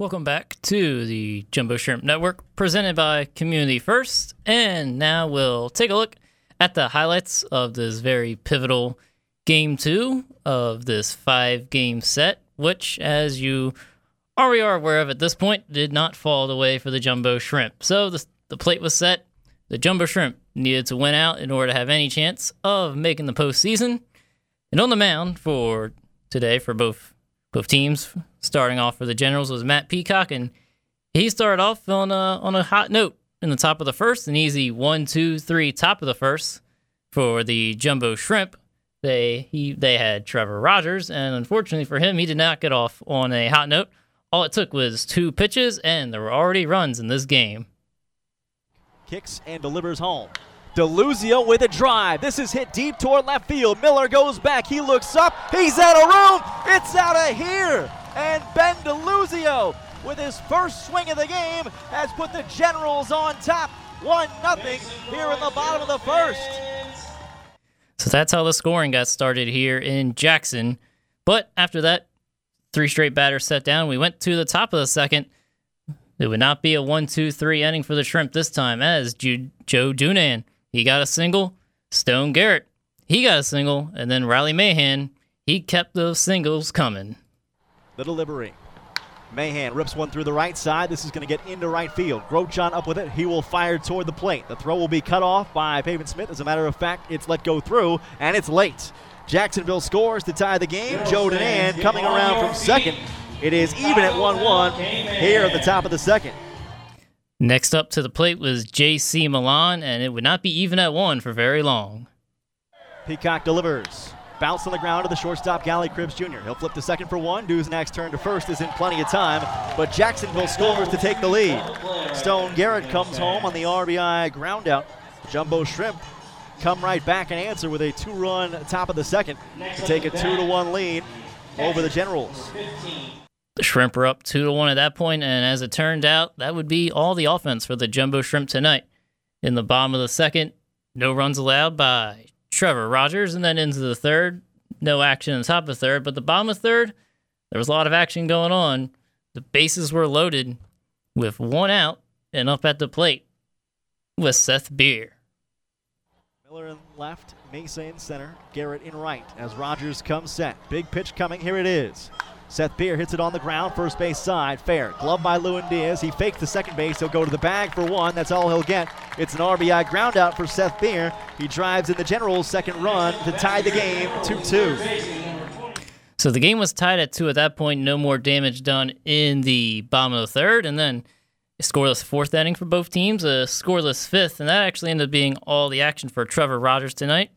Welcome back to the Jumbo Shrimp Network, presented by Community First. And now we'll take a look at the highlights of this very pivotal game two of this five game set, which, as you already are aware of at this point, did not fall the way for the Jumbo Shrimp. So the, the plate was set. The Jumbo Shrimp needed to win out in order to have any chance of making the postseason. And on the mound for today for both both teams, starting off for the Generals was Matt Peacock, and he started off on a, on a hot note in the top of the first, an easy one, two, three, top of the first for the Jumbo Shrimp. They he they had Trevor Rogers, and unfortunately for him, he did not get off on a hot note. All it took was two pitches, and there were already runs in this game. Kicks and delivers home. Deluzio with a drive. This is hit deep toward left field. Miller goes back. He looks up. He's out of room. It's out of here. And Ben Deluzio, with his first swing of the game, has put the Generals on top. 1 nothing here in the bottom of the first. So that's how the scoring got started here in Jackson. But after that, three straight batters set down. We went to the top of the second. It would not be a one, two, three inning for the Shrimp this time, as Joe Dunand he got a single. Stone Garrett, he got a single. And then Riley Mahan, he kept those singles coming. The delivery. Mahan rips one through the right side. This is going to get into right field. Grotjohn up with it. He will fire toward the plate. The throw will be cut off by Pavin Smith. As a matter of fact, it's let go through, and it's late. Jacksonville scores to tie the game. Joe Dunand coming around from second. It is even at 1 1 here at the top of the second. Next up to the plate was J.C. Milan, and it would not be even at one for very long. Peacock delivers. Bounce on the ground to the shortstop, Galli Cribbs Jr. He'll flip to second for one. Duzenack's turn to first is in plenty of time, but Jacksonville scores to take the lead. Stone Garrett comes home on the RBI groundout. Jumbo Shrimp come right back and answer with a two-run top of the second to take a two-to-one lead over the Generals. The Shrimp were up two to one at that point, and as it turned out, that would be all the offense for the Jumbo Shrimp tonight. In the bottom of the second, no runs allowed by Trevor Rogers, and then into the third, no action in the top of the third, but the bottom of the third, there was a lot of action going on. The bases were loaded with one out and up at the plate with Seth Beer. Miller in left, Mesa in center, Garrett in right as Rogers comes set. Big pitch coming, here it is. Seth Beer hits it on the ground, first base side, fair. Glove by Lewin Diaz. He fakes the second base. He'll go to the bag for one. That's all he'll get. It's an RBI ground out for Seth Beer. He drives in the Generals' second run to tie the game 2 2. So the game was tied at two at that point. No more damage done in the bottom of the third. And then a scoreless fourth inning for both teams, a scoreless fifth. And that actually ended up being all the action for Trevor Rogers tonight.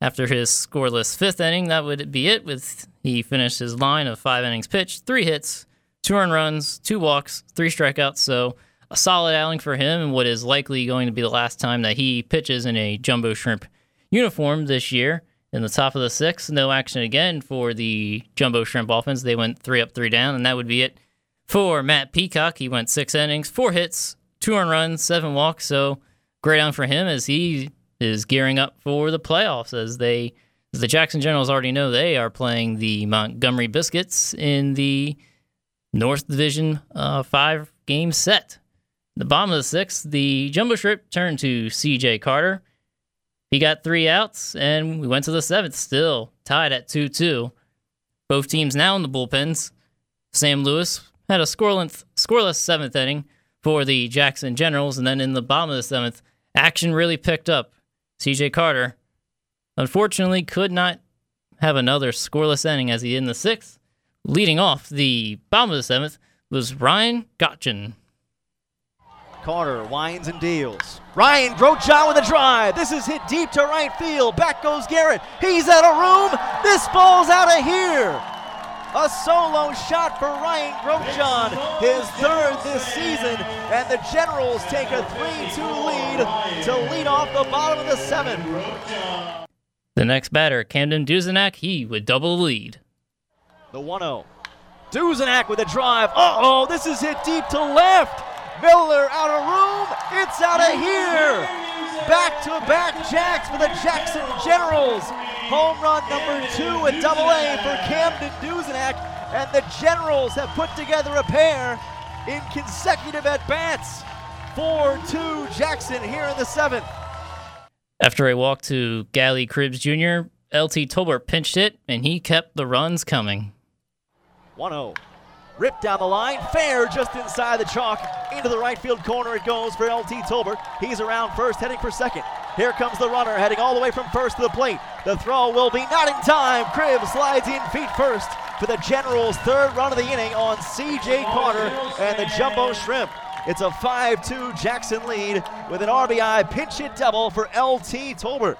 After his scoreless fifth inning, that would be it. With he finished his line of five innings pitched, three hits, two earned runs, two walks, three strikeouts. So a solid outing for him, and what is likely going to be the last time that he pitches in a jumbo shrimp uniform this year. In the top of the sixth, no action again for the jumbo shrimp offense. They went three up, three down, and that would be it for Matt Peacock. He went six innings, four hits, two earned runs, seven walks. So great on for him as he is gearing up for the playoffs as they as the Jackson Generals already know they are playing the Montgomery Biscuits in the North Division uh, five game set. The bottom of the sixth, the jumbo shrimp turned to C.J. Carter. He got three outs, and we went to the seventh, still tied at 2 2. Both teams now in the bullpens. Sam Lewis had a scoreless, scoreless seventh inning for the Jackson Generals, and then in the bottom of the seventh, action really picked up CJ Carter, unfortunately, could not have another scoreless inning as he did in the sixth. Leading off the bottom of the seventh was Ryan Grotjohn. Carter winds and deals. Ryan Grotjohn with a drive. This is hit deep to right field. Back goes Garrett. He's out of room. This ball's out of here. A solo shot for Ryan Grotjohn, his third this season, and the Generals take a 3-2 lead to lead off the bottom of the seventh. The next batter, Camden Duzenack, he would double lead. The 1-0. Duzenack with a drive. Uh-oh, this is hit deep to left. Miller out of room. It's out of here. Back-to-back jacks for the Jackson Generals. Home run number two at double A for Camden Duzenack. And the Generals have put together a pair in consecutive at bats. 4 2 Jackson here in the seventh. After a walk to Galli Cribbs Jr., LT Tolbert pinched it, and he kept the runs coming. 1 0. Ripped down the line, fair just inside the chalk. Into the right field corner it goes for LT Tolbert. He's around first, heading for second. Here comes the runner, heading all the way from first to the plate. The throw will be not in time. Cribbs slides in feet first for the Generals' third run of the inning on CJ Carter and the Jumbo Shrimp. It's a 5 2 Jackson lead with an RBI pinch hit double for LT Tolbert.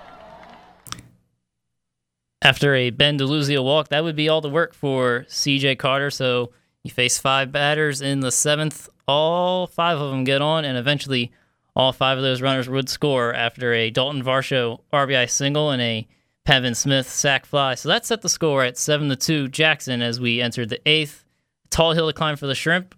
After a Ben DeLuzio walk, that would be all the work for CJ Carter. So he face five batters in the seventh. All five of them get on, and eventually all five of those runners would score after a Dalton Varsho RBI single and a Pavin Smith sac fly. So that set the score at 7 to 2 Jackson as we entered the eighth. Tall hill to climb for the Shrimp.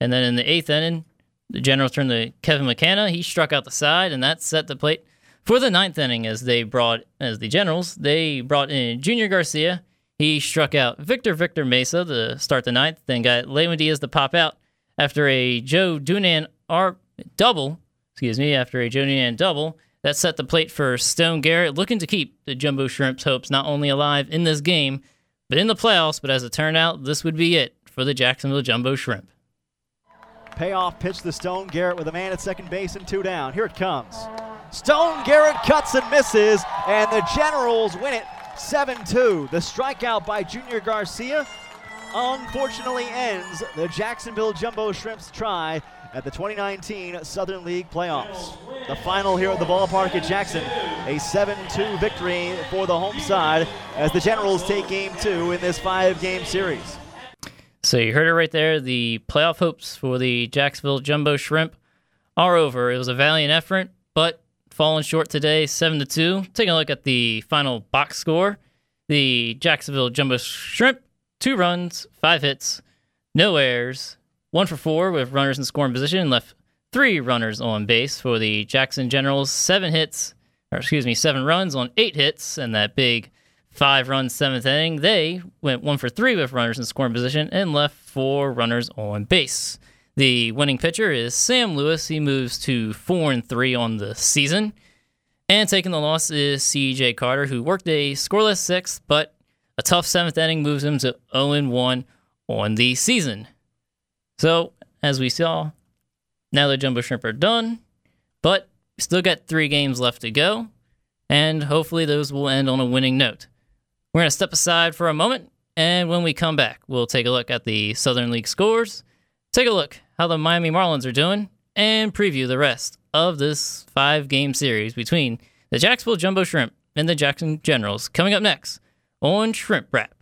And then in the eighth inning, the Generals turned to Kevin McKenna. He struck out the side, and that set the plate for the ninth inning as they brought, as the Generals, they brought in Junior Garcia. He struck out Victor Victor Mesa to start the ninth, then got Lewin Diaz to pop out after a Joe Dunand R double, excuse me, after a Joe Dunand double. That set the plate for Stone Garrett, looking to keep the Jumbo Shrimps' hopes not only alive in this game, but in the playoffs. But as it turned out, this would be it for the Jacksonville Jumbo Shrimp. Payoff pitch to Stone Garrett with a man at second base and two down. Here it comes. Stone Garrett cuts and misses, and the Generals win it 7 2. The strikeout by Junior Garcia unfortunately ends the Jacksonville Jumbo Shrimps try at the 2019 Southern League playoffs. The final here at the ballpark at Jackson, a 7 2 victory for the home side as the Generals take game two in this five game series. So you heard it right there. The playoff hopes for the Jacksonville Jumbo Shrimp are over. It was a valiant effort, but falling short today, seven to two. Taking a look at the final box score, the Jacksonville Jumbo Shrimp, two runs, five hits, no errors, one for four with runners in scoring position, left three runners on base for the Jackson Generals. Seven hits, or excuse me, seven runs on eight hits, and that big five runs, seventh inning. They went one for three with runners in scoring position and left four runners on base. The winning pitcher is Sam Lewis. He moves to four and three on the season. And taking the loss is CJ Carter, who worked a scoreless sixth, but a tough seventh inning moves him to 0 1 on the season. So, as we saw, now the Jumbo Shrimp are done, but still got three games left to go, and hopefully those will end on a winning note. We're going to step aside for a moment, and when we come back, we'll take a look at the Southern League scores, take a look how the Miami Marlins are doing, and preview the rest of this five game series between the Jacksonville Jumbo Shrimp and the Jackson Generals coming up next on Shrimp Wrap.